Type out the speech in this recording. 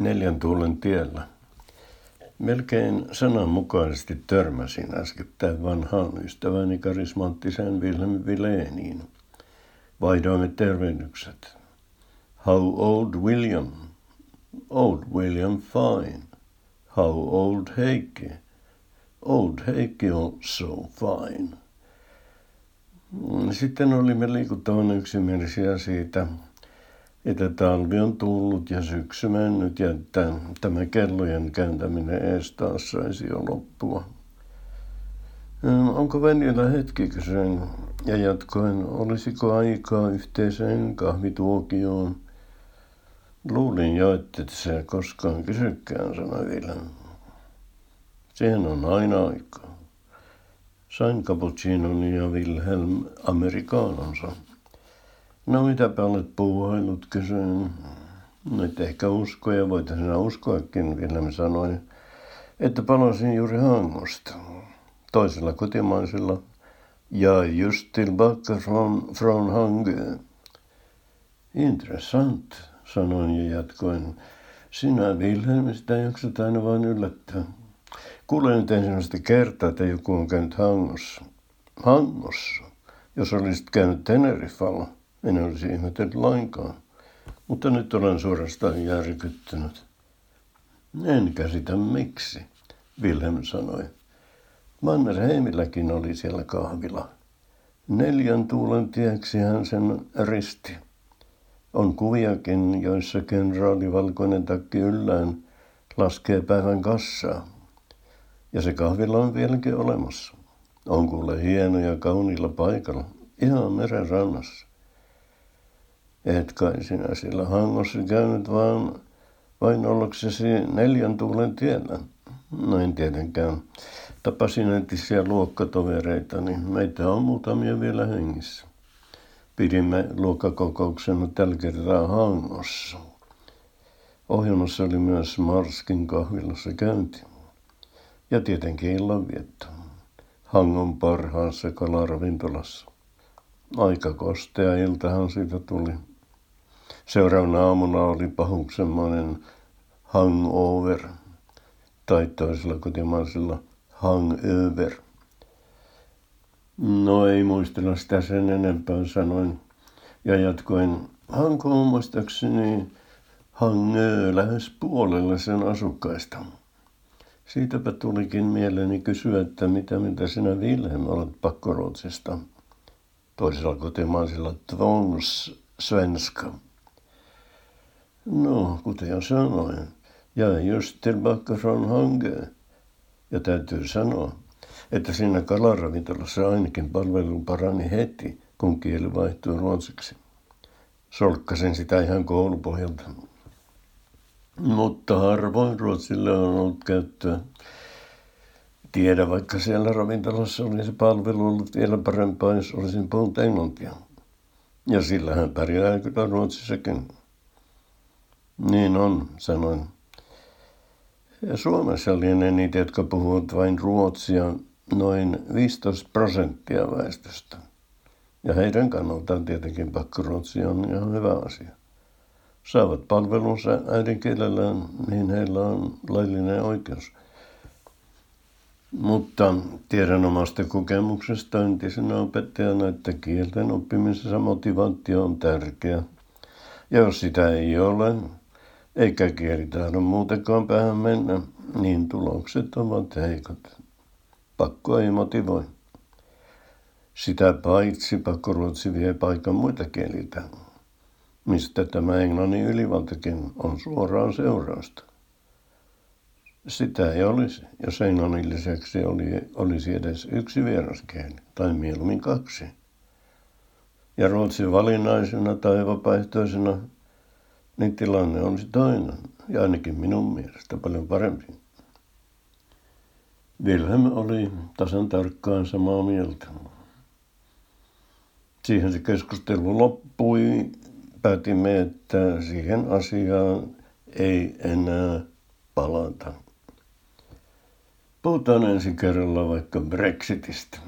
neljän tuulen tiellä. Melkein sananmukaisesti törmäsin äskettäin vanhaan ystäväni karismanttiseen Wilhelm Vileeniin. Vaihdoimme tervehdykset. How old William? Old William fine. How old Heikki? Old Heikki also fine. Sitten olimme liikuttavan yksimielisiä siitä, että talvi on tullut ja syksy mennyt ja että tämä kellojen kääntäminen ees taas saisi jo loppua. Onko veljellä hetki, kysyin ja jatkoin, olisiko aikaa yhteiseen kahvituokioon. Luulin jo, että se koskaan kysykään, sanoi Vilhelm. Siihen on aina aikaa. Sain cappuccinon ja Wilhelm amerikaanonsa. No mitäpä olet puuhailut, kysyin. No et ehkä usko ja voit sinä uskoakin, Wilhelm sanoi, että palasin juuri Hangosta. Toisella kotimaisella ja just tillbaka från, från Hangö. Intressant, sanoin ja jatkoin. Sinä, Wilhelm, sitä jaksat aina vain yllättää. Kuulen nyt ensimmäistä kertaa, että joku on käynyt Hangossa. Hangossa? Jos olisit käynyt Teneriffalla, en olisi ihmetellyt lainkaan. Mutta nyt olen suorastaan järkyttynyt. En käsitä miksi, Wilhelm sanoi. Mannerheimilläkin oli siellä kahvila. Neljän tuulen tieksi hän sen risti. On kuviakin, joissa kenraali valkoinen takki yllään laskee päivän kassaa. Ja se kahvila on vieläkin olemassa. On kuule hieno ja kauniilla paikalla, ihan meren rannassa. Et kai sinä siellä hangossa käynyt vaan vain ollaksesi neljän tuulen tiellä. No en tietenkään. Tapasin entisiä luokkatovereita, niin meitä on muutamia vielä hengissä. Pidimme luokkakokouksemme tällä kertaa Hangossa. Ohjelmassa oli myös Marskin kahvilassa käynti. Ja tietenkin illanvietto. Hangon parhaassa kalaravintolassa. Aika kostea iltahan siitä tuli. Seuraavana aamuna oli pahuksemmoinen hangover, tai toisella kotimaisella hangover. No ei muistella sitä sen enempää, sanoin. Ja jatkoin, Hanko on muistaakseni hangö lähes puolella sen asukkaista. Siitäpä tulikin mieleeni kysyä, että mitä mitä sinä Wilhelm olet pakkoruotsista. Toisella kotimaisella tvångs svenska. No, kuten jo sanoin, ja just tillbaka från Hangö. Ja täytyy sanoa, että siinä kalaravintolassa ainakin palvelu parani heti, kun kieli vaihtui ruotsiksi. Solkkasin sitä ihan koulupohjalta. Mutta harvoin Ruotsille on ollut käyttöä. Tiedä, vaikka siellä ravintolassa oli se palvelu ollut vielä parempaa, jos olisin puhunut englantia. Ja sillä hän pärjää kyllä Ruotsissakin. Niin on, sanoin. Suomessa lienee niitä, jotka puhuvat vain ruotsia, noin 15 prosenttia väestöstä. Ja heidän kannaltaan tietenkin pakkoruotsi on ihan hyvä asia saavat palvelunsa äidinkielellään, niin heillä on laillinen oikeus. Mutta tiedän omasta kokemuksesta entisenä opettajana, että kielten oppimisessa motivaatio on tärkeä. Ja jos sitä ei ole, eikä kielitaidon muutenkaan päähän mennä, niin tulokset ovat heikot. Pakko ei motivoi. Sitä paitsi pakkoruotsi vie paikan muita kielitä mistä tämä englannin ylivaltakin on suoraan seurausta. Sitä ei olisi, jos englannin lisäksi oli, olisi edes yksi vieraskieli, tai mieluummin kaksi. Ja Ruotsin valinnaisena tai vapaaehtoisena, niin tilanne olisi toinen, ja ainakin minun mielestä paljon parempi. Wilhelm oli tasan tarkkaan samaa mieltä. Siihen se keskustelu loppui päätimme, että siihen asiaan ei enää palata. Puhutaan ensi kerralla vaikka Brexitistä.